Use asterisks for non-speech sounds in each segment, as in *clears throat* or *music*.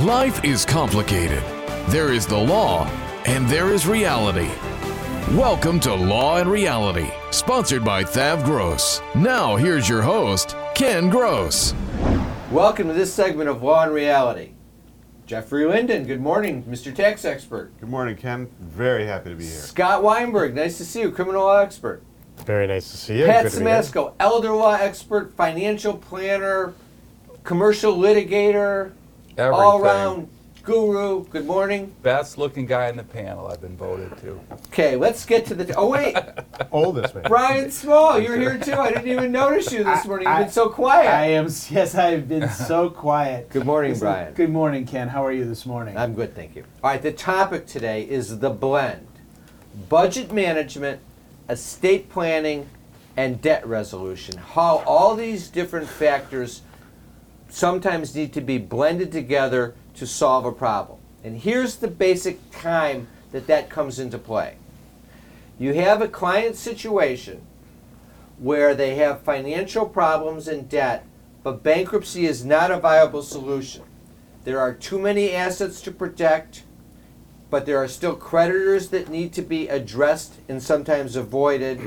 Life is complicated. There is the law, and there is reality. Welcome to Law and Reality, sponsored by Thav Gross. Now, here's your host, Ken Gross. Welcome to this segment of Law and Reality. Jeffrey Linden, good morning, Mr. Tax Expert. Good morning, Ken. Very happy to be here. Scott Weinberg, nice to see you, criminal law expert. Very nice to see you. Pat Good to be here. Simasko, elder law expert, financial planner, commercial litigator, Everything. all round guru. Good morning. Best looking guy in the panel I've been voted to. Okay, let's get to the. Oh, wait, *laughs* Oldest man. Brian Small, you're here too. I didn't even notice you this morning. You've been so quiet. I am. Yes, I've been *laughs* so quiet. Good morning, Listen, Brian. Good morning, Ken. How are you this morning? I'm good, thank you. All right, the topic today is the blend budget management, estate planning, and debt resolution. How all these different factors sometimes need to be blended together to solve a problem. And here's the basic time that that comes into play. You have a client situation where they have financial problems and debt, but bankruptcy is not a viable solution. There are too many assets to protect, but there are still creditors that need to be addressed and sometimes avoided.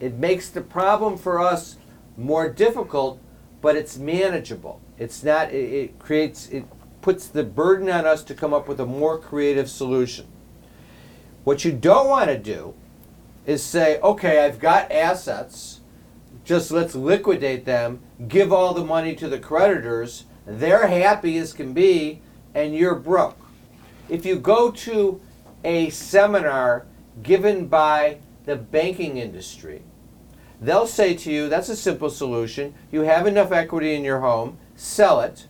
It makes the problem for us more difficult, but it's manageable. It's not, it, it creates, it puts the burden on us to come up with a more creative solution. What you don't want to do is say, okay, I've got assets, just let's liquidate them, give all the money to the creditors, they're happy as can be, and you're broke. If you go to a seminar given by the banking industry, they'll say to you, that's a simple solution. You have enough equity in your home, sell it,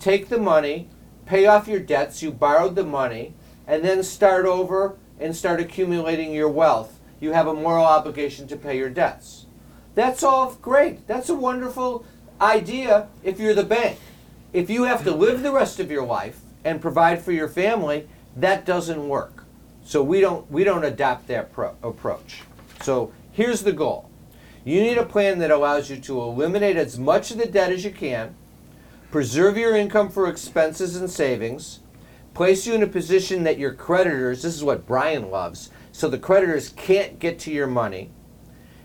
take the money, pay off your debts, you borrowed the money, and then start over and start accumulating your wealth. You have a moral obligation to pay your debts. That's all great. That's a wonderful idea if you're the bank. If you have to live the rest of your life and provide for your family, that doesn't work. So we don't we don't adopt that pro- approach. So here's the goal. You need a plan that allows you to eliminate as much of the debt as you can, preserve your income for expenses and savings, place you in a position that your creditors, this is what Brian loves, so the creditors can't get to your money,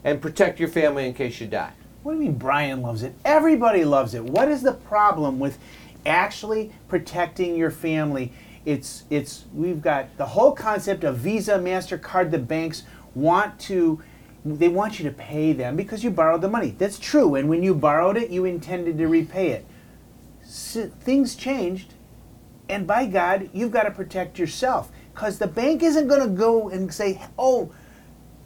and protect your family in case you die. what do you mean Brian loves it? Everybody loves it. What is the problem with actually protecting your family? It's it's we've got the whole concept of Visa, Mastercard. The banks want to. They want you to pay them because you borrowed the money. That's true. And when you borrowed it, you intended to repay it. Things changed, and by God, you've got to protect yourself because the bank isn't going to go and say, "Oh,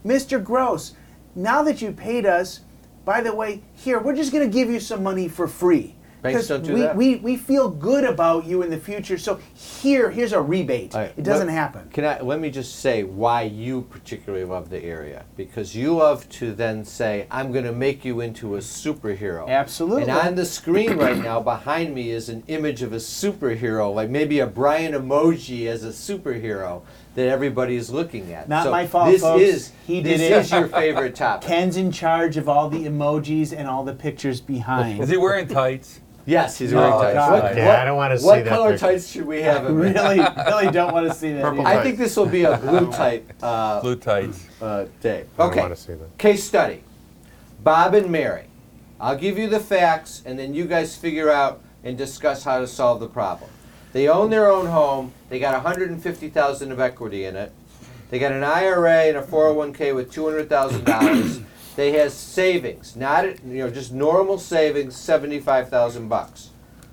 Mr. Gross, now that you paid us, by the way, here, we're just going to give you some money for free. Banks 'Cause don't do we, that. We, we feel good about you in the future, so here, here's a rebate. All right, it doesn't let- happen. Can I let me just say why you particularly love the area because you love to then say I'm going to make you into a superhero. Absolutely. And on the screen right now behind me is an image of a superhero, like maybe a Brian emoji as a superhero that everybody is looking at. Not So my fault, This folks. is He did this it. is your favorite topic. *laughs* Ken's in charge of all the emojis and all the pictures behind. Is he wearing tights? Yes, he's Oh, wearing tights. God. What, Yeah, what- I don't wanna see What that color picture. tights should we have him in? really, really don't want to see that. Purple either. I think this will be a blue tight uh, Blue tights. uh, day. I don't Okay. wanna see that. Case study. Bob and Mary. I'll give you the facts, and then you guys figure out and discuss how to solve the problem. They own their own home. They got 150,000 of equity in it. They got an IRA and a 401k with $200,000. They has savings, not you know just normal savings, 75,000 bucks.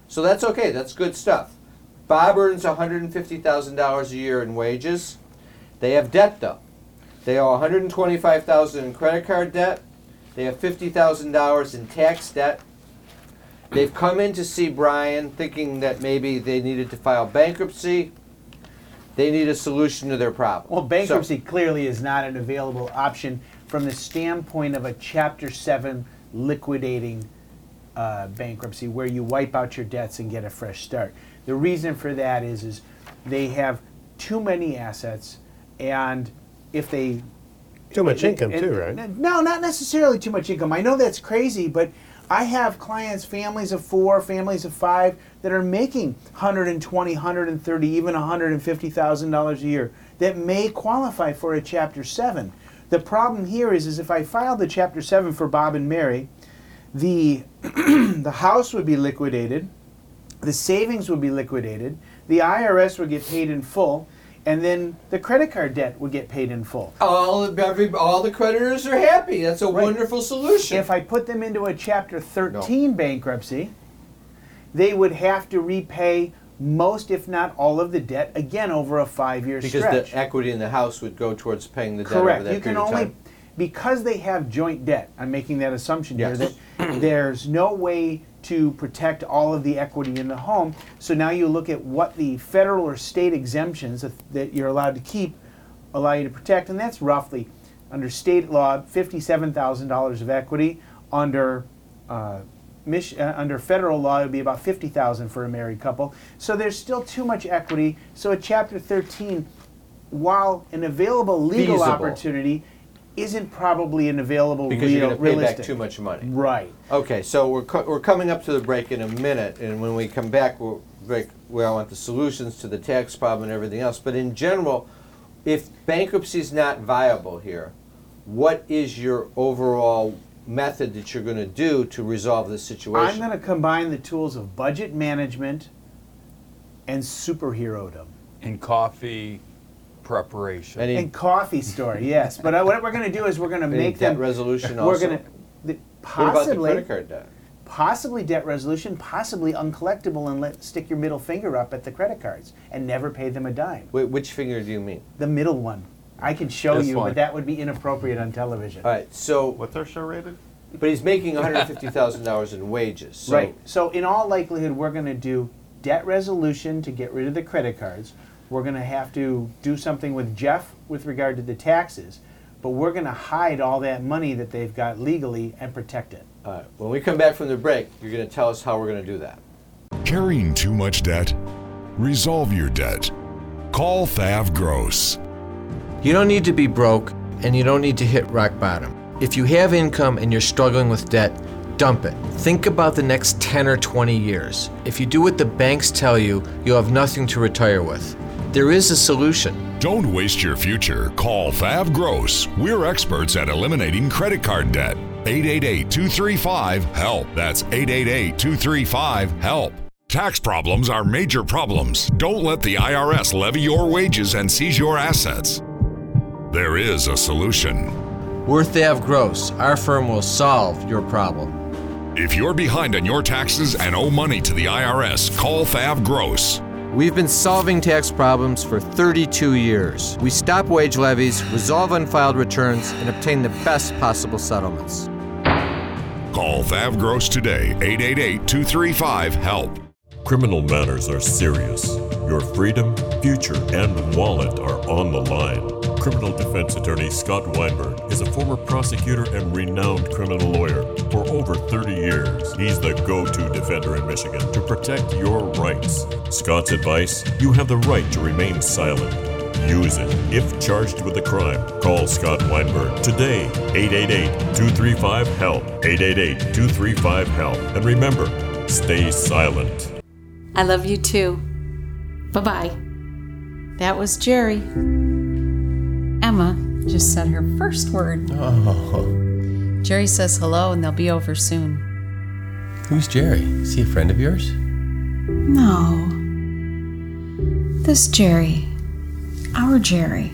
So that's okay. That's good stuff. Bob earns $150,000 a year in wages. They have debt though. They owe 125,000 in credit card debt. They have $50,000 in tax debt. They've come in to see Brian thinking that maybe they needed to file bankruptcy. They need a solution to their problem. Well, So- bankruptcy clearly is not an available option from the standpoint of a Chapter 7 liquidating uh, bankruptcy where you wipe out your debts and get a fresh start. The reason for that is, is they have too many assets, and if they Too much income and- too, right? No, not necessarily too much income. I know that's crazy, but I have clients, families of four, families of five, that are making 120, 130, even 150 thousand dollars a year that may qualify for a Chapter Seven. The problem here is, is if I filed the Chapter Seven for Bob and Mary, the *clears throat* the house would be liquidated, the savings would be liquidated, the IRS would get paid in full, and then the credit card debt would get paid in full. all every all the creditors are happy. That's a Right. wonderful solution. If I put them into a Chapter 13 bankruptcy, they would have to repay most, if not all, of the debt again over a five-year because stretch. the equity in the house would go towards paying the debt over Correct. that You can period of only time. because they have joint debt. I'm making that assumption Yes. here that *clears throat* there's no way to protect all of the equity in the home. So now you look at what the federal or state exemptions that, that you're allowed to keep allow you to protect, and that's roughly under state law fifty-seven thousand dollars of equity. Under uh, Mich- uh, under federal law, it would be about fifty thousand for a married couple. So there's still too much equity. So a Chapter 13, while an available legal Feasible. opportunity, isn't probably an available because real, you're going to pay realistic. back too much money. Right. Okay, so we're, co- we're coming up to the break in a minute, and when we come back, we'll break where I want the solutions to the tax problem and everything else. But in general, if bankruptcy is not viable here, what is your overall method that you're going to do to resolve this situation? I'm going to combine the tools of budget management and superherodom. And coffee preparation. Any, And coffee story, yes. But uh, what we're going to do is we're going to any make debt them. resolution We're going to what about the possibly credit card debt? possibly debt resolution, possibly uncollectible, and let stick your middle finger up at the credit cards and never pay them a dime. Wh- which finger do you mean? The middle one. I can show This you, one. but that would be inappropriate on television. All right, so, What's our show rated? but he's making $150,000 in wages. So right. So in all likelihood, we're going to do debt resolution to get rid of the credit cards. We're going to have to do something with Jeff with regard to the taxes, but we're going to hide all that money that they've got legally and protect it. All right, when we come back from the break, you're going to tell us how we're going to do that. Carrying too much debt? Resolve your debt. Call Thav Gross. You don't need to be broke and you don't need to hit rock bottom. If you have income and you're struggling with debt, dump it. Think about the next 10 or 20 years. If you do what the banks tell you, you'll have nothing to retire with. There is a solution. Don't waste your future. Call Thav Gross. We're experts at eliminating credit card debt. 888 235 HELP. That's 888 235 HELP. Tax problems are major problems. Don't let the IRS levy your wages and seize your assets. There is a solution. We're Thav Gross. Our firm will solve your problem. If you're behind on your taxes and owe money to the IRS, call Thav Gross. We've been solving tax problems for 32 years. We stop wage levies, resolve unfiled returns, and obtain the best possible settlements. Call Thav Gross today, 888 235 HELP. Criminal matters are serious. Your freedom, future, and wallet are on the line. Criminal defense attorney Scott Weinberg is a former prosecutor and renowned criminal lawyer. For over 30 years, he's the go to defender in Michigan to protect your rights. Scott's advice you have the right to remain silent. Use it. If charged with a crime, call Scott Weinberg today, 888 235 HELP. 888 235 HELP. And remember, stay silent. I love you too. Bye bye. That was Jerry. Emma just said her first word. Oh. Jerry says hello and they'll be over soon. Who's Jerry? Is he a friend of yours? No. This Jerry. Our Jerry.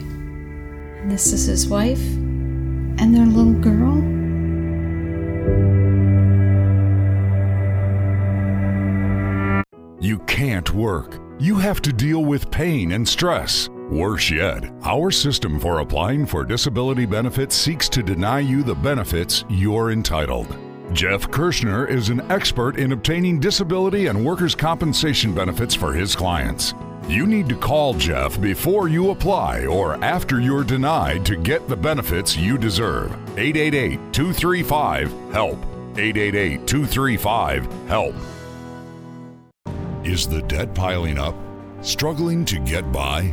And this is his wife and their little girl. You can't work. You have to deal with pain and stress. Worse yet, our system for applying for disability benefits seeks to deny you the benefits you're entitled. Jeff Kirschner is an expert in obtaining disability and workers' compensation benefits for his clients. You need to call Jeff before you apply or after you're denied to get the benefits you deserve. 888 235 HELP. 888 235 HELP. Is the debt piling up? Struggling to get by?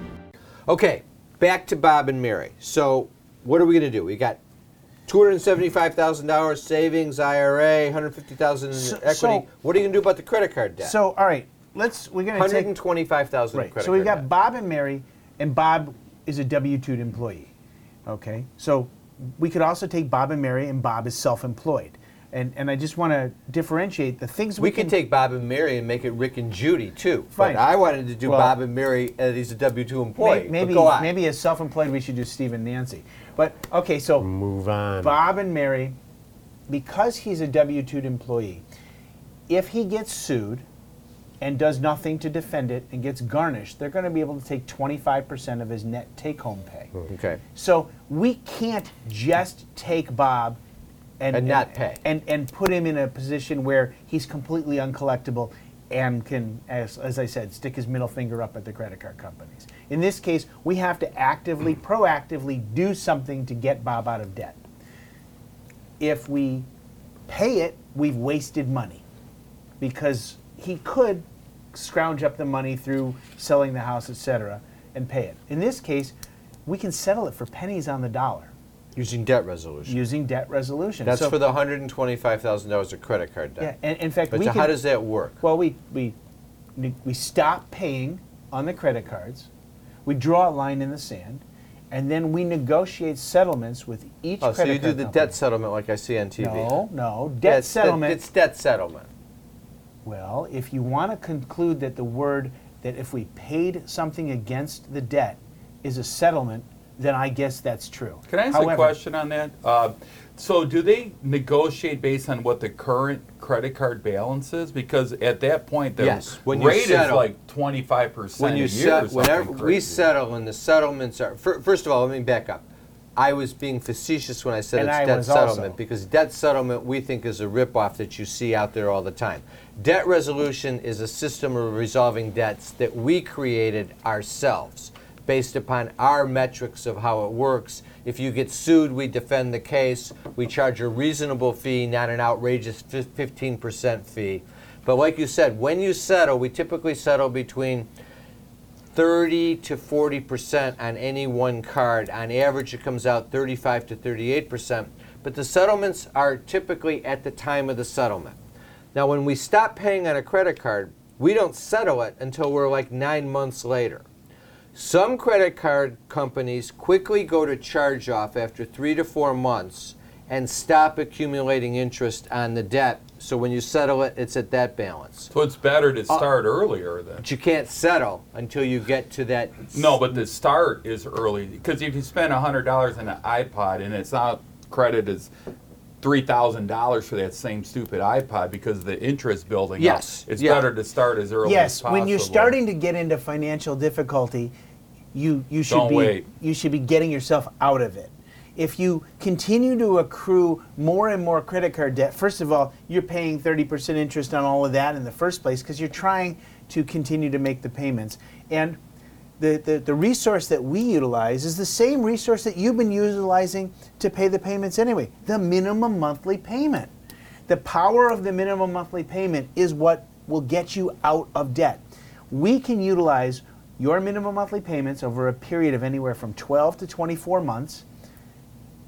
Okay, back to Bob and Mary. So, what are we going to do? We got two hundred seventy-five thousand dollars savings, IRA, one hundred fifty thousand in So- equity. so- what are you going to do about the credit card debt? So, all right, let's we're take hundred and twenty-five thousand. Right. Credit So we've card got debt. Bob and Mary, and Bob is a W two employee. Okay. So we could also take Bob and Mary, and Bob is self-employed. And and I just want to differentiate the things we, We could take Bob and Mary and make it Rick and Judy too. Fine. But I wanted to do Well- Bob and Mary as he's a W two employee. May- But Maybe go maybe as self-employed we should do Steve and Nancy. But okay, so Move on. Bob and Mary, because he's a W two employee, if he gets sued and does nothing to defend it and gets garnished, they're going to be able to take 25% of his net take-home pay. Okay. So we can't just take Bob and, And not pay. and and put him in a position where he's completely uncollectible and can, as, as I said, stick his middle finger up at the credit card companies. In this case, we have to actively, mm. proactively do something to get Bob out of debt. If we pay it, we've wasted money because he could scrounge up the money through selling the house, etc., and pay it. In this case, we can settle it for pennies on the dollar Using debt resolution. using debt resolution. That's So- for the one hundred and twenty-five thousand dollars of credit card debt. yeah. And in fact, but we so can, how does that work? well, we we we stop paying on the credit cards. We draw a line in the sand, and then we negotiate settlements with each Oh, credit so you do card the company. debt settlement like I see on TV. No, no Yeah, debt it's- settlement. It's debt settlement. Well, if you want to conclude that the word that if we paid something against the debt is a settlement, then I guess that's true. Can I ask However, a question on that? Uh, so, do they negotiate based on what the current credit card balance is? Because at that point, the Yes, when you rate is settle- like twenty five percent When a you year. set, or something whenever we settle and the settlements are, fir- first of all, let me back up. I was being facetious when I said And it's I debt was also. settlement because debt settlement we think is a ripoff that you see out there all the time. Debt resolution is a system of resolving debts that we created ourselves based upon our metrics of how it works. If you get sued, we defend the case. We charge a reasonable fee, not an outrageous fif- 15% fee. But like you said, when you settle, we typically settle between 30 to 40 percent on any one card. On average, it comes out 35 to 38 percent. But the settlements are typically at the time of the settlement. Now, when we stop paying on a credit card, we don't settle it until we're like nine months later. Some credit card companies quickly go to charge off after three to four months and stop accumulating interest on the debt. So when you settle it, it's at that balance. so it's better Uh, to start earlier then. But you can't settle until you get to that. No, but the start is early because if you spend hundred dollars on an iPod and it's not credited as three thousand dollars for that same stupid iPod because the interest building Yes, up, it's yeah. better to start as early as Yes, possible. when you're starting to get into financial difficulty, you you should Don't be wait. you should be getting yourself out of it. If you continue to accrue more and more credit card debt, first of all, you're paying 30% interest on all of that in the first place because you're trying to continue to make the payments. And the, the, the resource that we utilize is the same resource that you've been utilizing to pay the payments anyway the minimum monthly payment. The power of the minimum monthly payment is what will get you out of debt. We can utilize your minimum monthly payments over a period of anywhere from 12 to 24 months.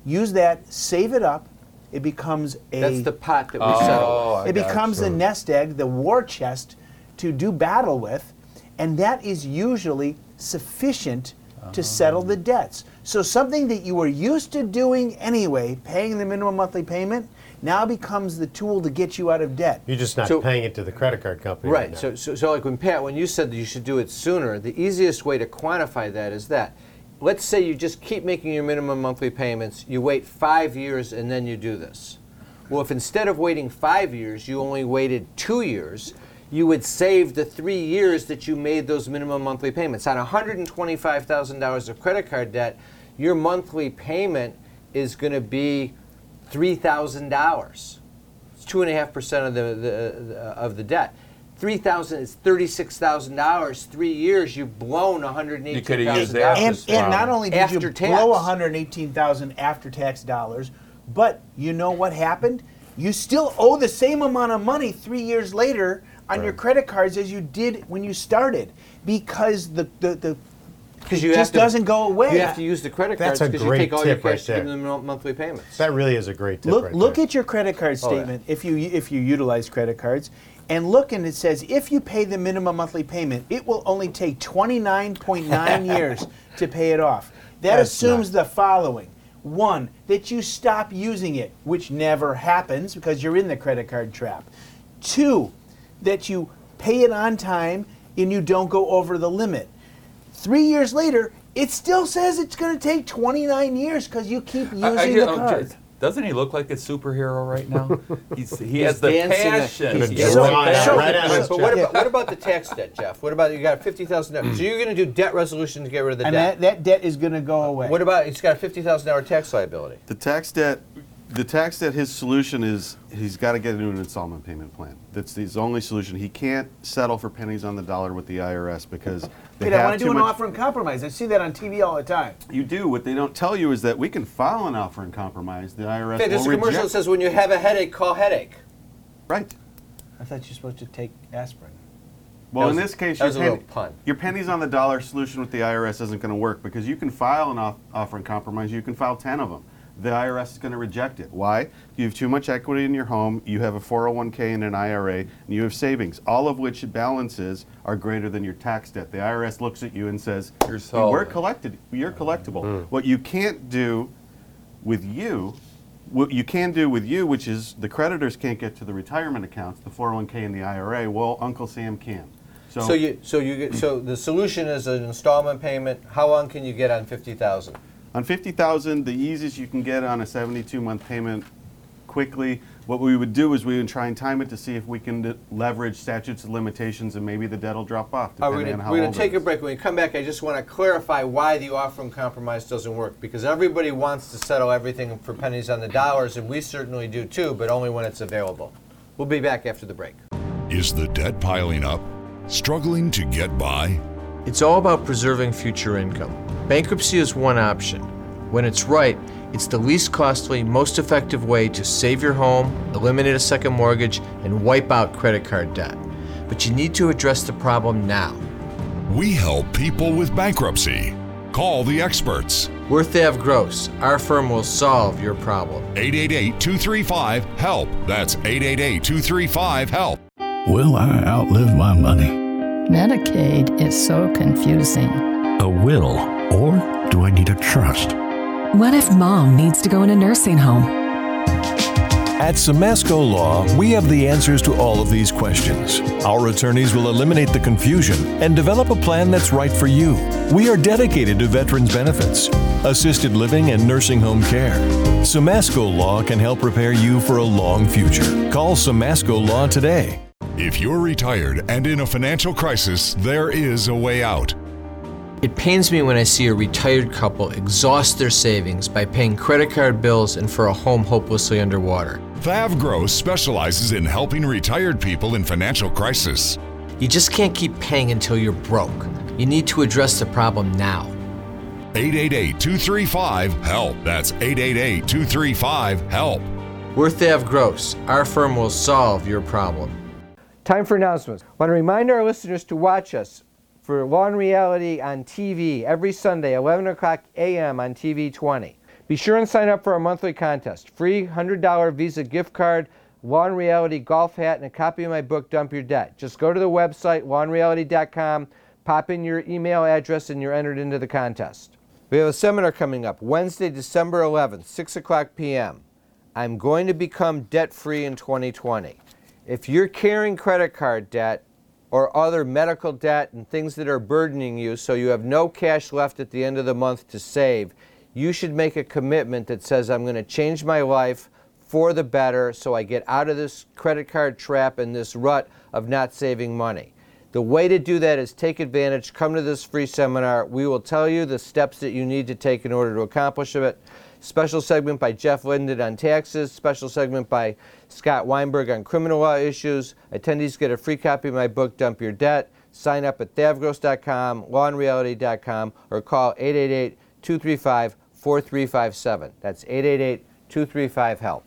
Use that, save it up. It becomes a That's the pot that we Oh, settle. I it got becomes you. the nest egg, the war chest to do battle with, and that is usually sufficient to settle the debts. So something that you were used to doing anyway, paying the minimum monthly payment, now becomes the tool to get you out of debt. You're just not So- paying it to the credit card company. Right. now. So, so, so, like when Pat, when you said that you should do it sooner, the easiest way to quantify that is that. Let's say you just keep making your minimum monthly payments. You wait five years and then you do this. Well, if instead of waiting five years, you only waited two years, you would save the three years that you made those minimum monthly payments. On $125,000 of credit card debt, your monthly payment is going to be $3,000. It's two and a half percent of the, the, the of the debt. Three thousand is thirty six thousand dollars. Three years, you've blown one hundred eighteen You coulda thousand used that. dollars. And, and not only did After you tax. blow 118,000 after tax dollars, but you know what happened? You still owe the same amount of money 3 years later on your credit cards as you did when you started because the the, the because you just to, doesn't go away. You have to use the credit That's cards a because you great take all your tip right cash to give them monthly payments. that really is a great tip look right look there. at your credit card Oh, yeah. statement if you if you utilize credit cards and look and it says if you pay the minimum monthly payment it will only take 29.9 *laughs* years to pay it off that That's assumes not- the following one that you stop using it which never happens because you're in the credit card trap two that you pay it on time and you don't go over the limit three years later it still says it's going to take 29 years because you keep using I- I the oh, card just- Doesn't he look like a superhero right now? *laughs* He's, he has the dancing the- passion. he's He dancing has the the right out but what about, what about the tax debt, Jeff? What about you got fifty thousand dollars? So mm. you're going to do debt resolution to get rid of the and debt. that, that debt is going to go away what about he's got a fifty thousand dollar tax liability? The tax debt, the tax debt, his solution is he's got to get into an installment payment plan. That's his only solution. He can't settle for pennies on the dollar with the IRS because they Wait, have I want to do an much. offer in compromise. I see that on TV all the time. You do. What they don't tell you is that we can file an offer in compromise. The IRS Okay, there's will a commercial reject. says when you have a headache, call headache. right. I thought you're supposed to take aspirin. Well, That in was- this case, that your, was a little penny- pun. your pennies on the dollar solution with the IRS isn't going to work because you can file an off- offer in compromise. You can file 10 of them. The IRS is going to reject it. Why? You have too much equity in your home, you have a 401k and an IRA, and you have savings, all of which balances are greater than your tax debt. The IRS looks at you and says, You're "We're collected. You're collectible." Hmm. What you can't do with you, what you can do with you, which is the creditors can't get to the retirement accounts, the 401k and the IRA. Well, Uncle Sam can. So you so you get so the solution is an installment payment. How long can you get on fifty thousand? On 50,000, the easiest you can get on a 72-month payment quickly, what we would do is we would try and time it to see if we can d- leverage statutes of limitations and maybe the debt will drop off All right, depending we're on gonna, how we're gonna take a break. When we come back, I just want to clarify why the offer in compromise doesn't work. Because everybody wants to settle everything for pennies on the dollars, and we certainly do too, but only when it's available. We'll be back after the break. Is the debt piling up? Struggling to get by? It's all about preserving future income. Bankruptcy is one option. When it's right, it's the least costly, most effective way to save your home, eliminate a second mortgage, and wipe out credit card debt. But you need to address the problem now. We help people with bankruptcy. Call the experts. Worth Ave Gross, our firm will solve your problem. 888 235 HELP. That's 888 235 HELP. Will I outlive my money? Medicaid is so confusing. A will, or do I need a trust? What if mom needs to go in a nursing home? At Simasko Law, we have the answers to all of these questions. Our attorneys will eliminate the confusion and develop a plan that's right for you. We are dedicated to veterans benefits, assisted living, and nursing home care. Simasko Law can help prepare you for a long future. Call Simasko Law today. If you're retired and in a financial crisis, there is a way out. It pains me when I see a retired couple exhaust their savings by paying credit card bills and for a home hopelessly underwater. Thav Gross specializes in helping retired people in financial crisis. You just can't keep paying until you're broke. You need to address the problem now. 888 235 HELP. That's 888 235 HELP. Worth Ave Gross, our firm will solve your problem. Time for announcements. I want to remind our listeners to watch us for Law and Reality on TV every Sunday, 11 o'clock a.m. on TV 20. Be sure and sign up for our monthly contest. Free $100 Visa gift card, Law and Reality golf hat, and a copy of my book, Dump Your Debt. Just go to the website, lawandreality.com, pop in your email address, and you're entered into the contest. We have a seminar coming up Wednesday, December 11th, 6 o'clock p.m. I'm going to become debt free in 2020. If you're carrying credit card debt or other medical debt and things that are burdening you so you have no cash left at the end of the month to save, you should make a commitment that says, I'm going to change my life for the better so I get out of this credit card trap and this rut of not saving money. The way to do that is take advantage, come to this free seminar. We will tell you the steps that you need to take in order to accomplish it. Special segment by Jeff Linden on taxes, special segment by Scott Weinberg on criminal law issues. Attendees get a free copy of my book, Dump Your Debt. Sign up at thavgross.com, lawandreality.com, or call 888 235 4357. That's 888 235 HELP.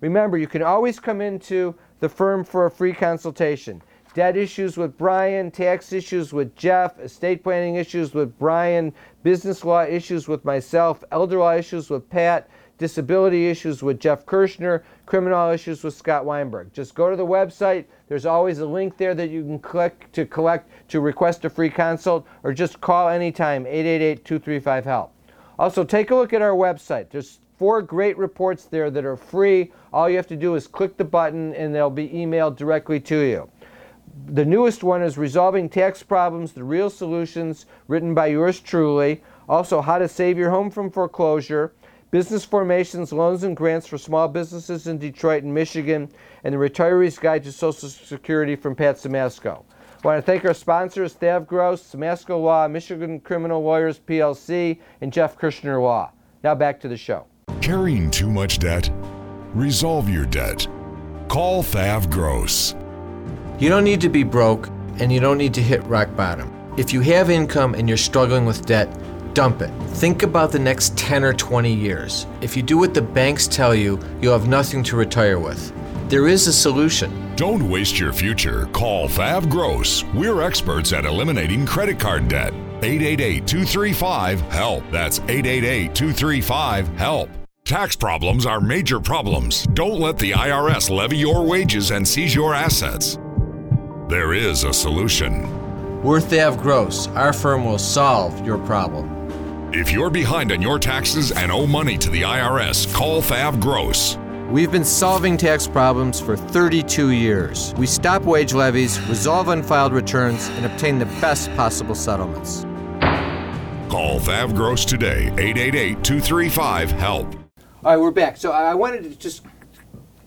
Remember, you can always come into the firm for a free consultation. Debt issues with Brian, tax issues with Jeff, estate planning issues with Brian, business law issues with myself, elder law issues with Pat, disability issues with Jeff Kirschner, criminal issues with Scott Weinberg. Just go to the website. There's always a link there that you can click to collect to request a free consult or just call anytime 888-235-HELP. Also, take a look at our website. There's four great reports there that are free. All you have to do is click the button and they'll be emailed directly to you. The newest one is Resolving Tax Problems, the Real Solutions, written by yours truly. Also, How to Save Your Home from Foreclosure, Business Formations, Loans and Grants for Small Businesses in Detroit and Michigan, and The Retiree's Guide to Social Security from Pat Simasko. I want to thank our sponsors, Thav Gross, Simasko Law, Michigan Criminal Lawyers PLC, and Jeff Kirshner Law. Now back to the show. Carrying too much debt? Resolve your debt. Call Thav Gross. You don't need to be broke and you don't need to hit rock bottom. If you have income and you're struggling with debt, dump it. Think about the next 10 or 20 years. If you do what the banks tell you, you'll have nothing to retire with. There is a solution. Don't waste your future. Call Thav Gross. We're experts at eliminating credit card debt. 888 235 HELP. That's 888 235 HELP. Tax problems are major problems. Don't let the IRS levy your wages and seize your assets. There is a solution. We're Thav Gross. Our firm will solve your problem. If you're behind on your taxes and owe money to the IRS, call Thav Gross. We've been solving tax problems for 32 years. We stop wage levies, resolve unfiled returns, and obtain the best possible settlements. Call Thav Gross today, 888 235 HELP. All right, we're back. So I wanted to just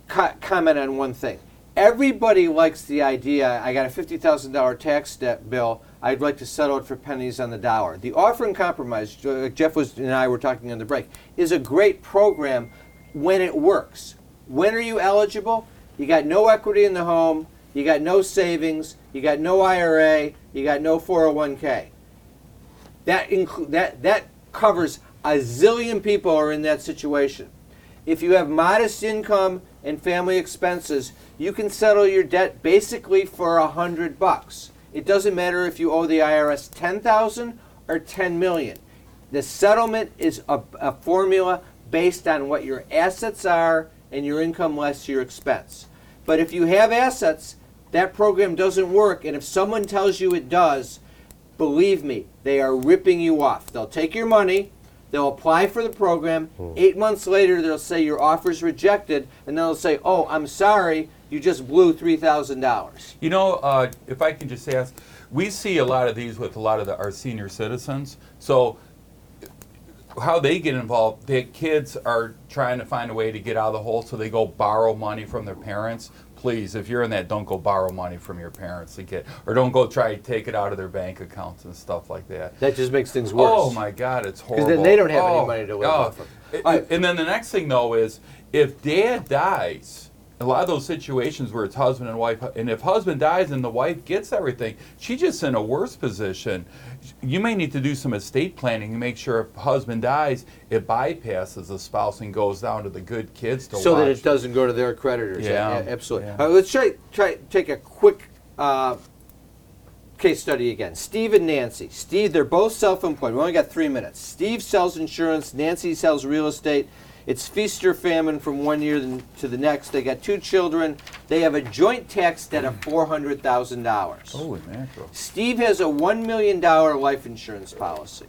co- comment on one thing. Everybody likes the idea. I got a fifty thousand dollar tax debt bill. I'd like to settle it for pennies on the dollar. The offer in compromise, uh, Jeff was and I were talking on the break, is a great program when it works. When are you eligible? You got no equity in the home. You got no savings. You got no IRA. You got no 401k. That include that that covers a zillion people are in that situation. If you have modest income and family expenses, you can settle your debt basically for a hundred bucks. It doesn't matter if you owe the IRS ten thousand or ten million. The settlement is a, a formula based on what your assets are and your income less your expense. But if you have assets, that program doesn't work, and if someone tells you it does, believe me, they are ripping you off. They'll take your money, they'll apply for the program. Hmm. Eight months later, they'll say your offer is rejected, and they'll say, "Oh, I'm sorry, you just blew three thousand dollars." You know, uh, if I can just ask, we see a lot of these with a lot of the, our senior citizens. So, how they get involved, the kids are trying to find a way to get out of the hole, so they go borrow money from their parents. Please, if you're in that, don't go borrow money from your parents to get, or don't go try to take it out of their bank accounts and stuff like that. That just makes things worse. Oh my God, it's horrible. Because then they don't have Oh, any money to live oh. off of. It- right. And then the next thing though is if dad dies, a lot of those situations where it's husband and wife, and if husband dies and the wife gets everything, she's just in a worse position. You may need to do some estate planning to make sure if husband dies, it bypasses the spouse and goes down to the good kids to so watch. that it doesn't go to their creditors. Yeah. A- absolutely. Yeah. Right, let's try try take a quick uh, case study again. Steve and Nancy. Steve, they're both self-employed. We only got three minutes. Steve sells insurance. Nancy sells real estate. It's feast or famine from one year to the next. They got two children. They have a joint tax debt of four hundred thousand dollars. Oh, Holy mackerel. Steve has a one million dollar life insurance policy.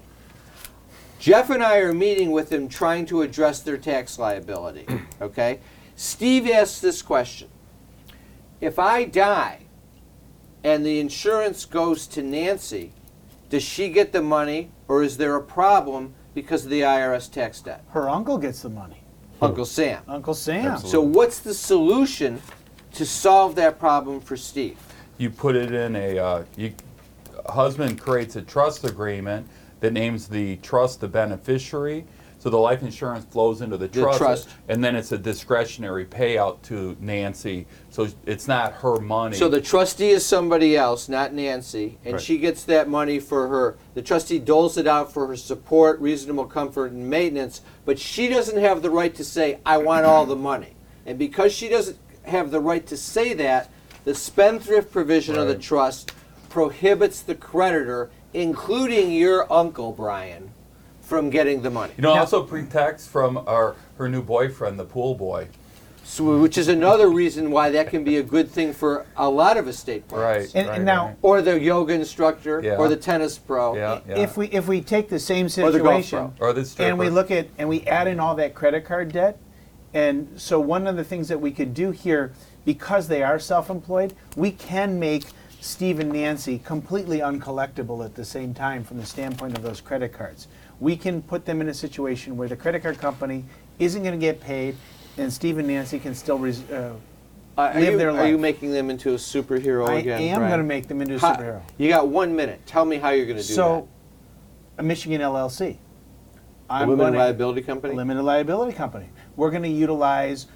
Jeff and I are meeting with him trying to address their tax liability. *clears throat* Okay? Steve asks this question If I die and the insurance goes to Nancy, does she get the money or is there a problem because of the IRS tax debt? Her uncle gets the money. Uncle Sam. Uncle Sam. So, what's the solution to solve that problem for Steve? You put it in a, uh, you, husband creates a trust agreement that names the trust the beneficiary. So the life insurance flows into the trust, trust. and then it's a discretionary payout to Nancy. So it's not her money. So the trustee is somebody else, not Nancy, and Right. she gets that money for her. The trustee doles it out for her support, reasonable comfort, and maintenance, but she doesn't have the right to say, I want all the money. And because she doesn't have the right to say that, the spendthrift provision of the Right. trust prohibits the creditor, including your uncle, Brian, from getting the money. you know, also protects from our her new boyfriend, the pool boy. So, which is another reason why that can be a good thing for a lot of estate plans. Right. And, right, and now, right. Or the yoga instructor, Yeah. or the tennis pro. yeah, yeah. if we if we take the same Or the golf situation or the stripper. and we look at and we add in all that credit card debt, and so one of the things that we could do here, because they are self-employed, we can make Steve and Nancy completely uncollectible at the same time from the standpoint of those credit cards. We can put them in a situation where the credit card company isn't going to get paid, and Steve and Nancy can still res- uh, Uh, are, live you, their are you making them into a superhero I again? am Brian? going to make them into a How- superhero. You got one minute. Tell me how you're going to do that. So, a Michigan LLC. that. I'm A limited gonna- liability company. limited liability company. We're going to utilize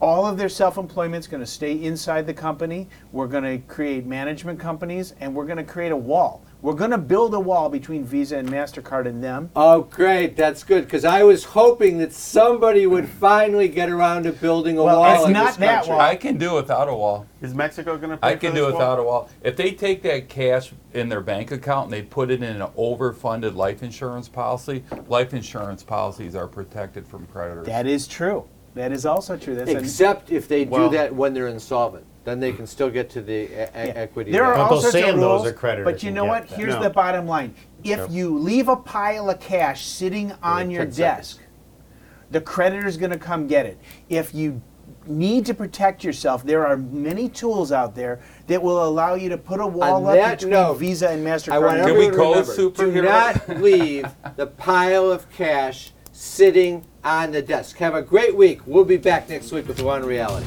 all of their self-employment's going to stay inside the company. We're going to create management companies, and we're going to create a wall. We're going to build a wall between Visa and Mastercard and them. Oh, great! That's good because I was hoping that somebody would finally get around to building a Well, wall. it's in not this that country. wall. I can do without a wall. Is Mexico going to pay I for can this do wall? without a wall. If they take that cash in their bank account and they put it in an overfunded life insurance policy, life insurance policies are protected from creditors. That is true. That is also true. That's a- Except if they Well- do that when they're insolvent, then they can still get to the e- e- Yeah. equity. There are value. all Uncle sorts Sam of knows rules, a creditor but you can know get what? that. Here's No. the bottom line: if Yep. you leave a pile of cash sitting on your 10 seconds. desk, the creditor's going to come get it. If you need to protect yourself, there are many tools out there that will allow you to put a wall On up that between note, Visa and Mastercard. I want Can everyone we to call remember, superhero? Do not leave the pile of cash sitting on the desk. Have a great week. We'll be back next week with One Reality.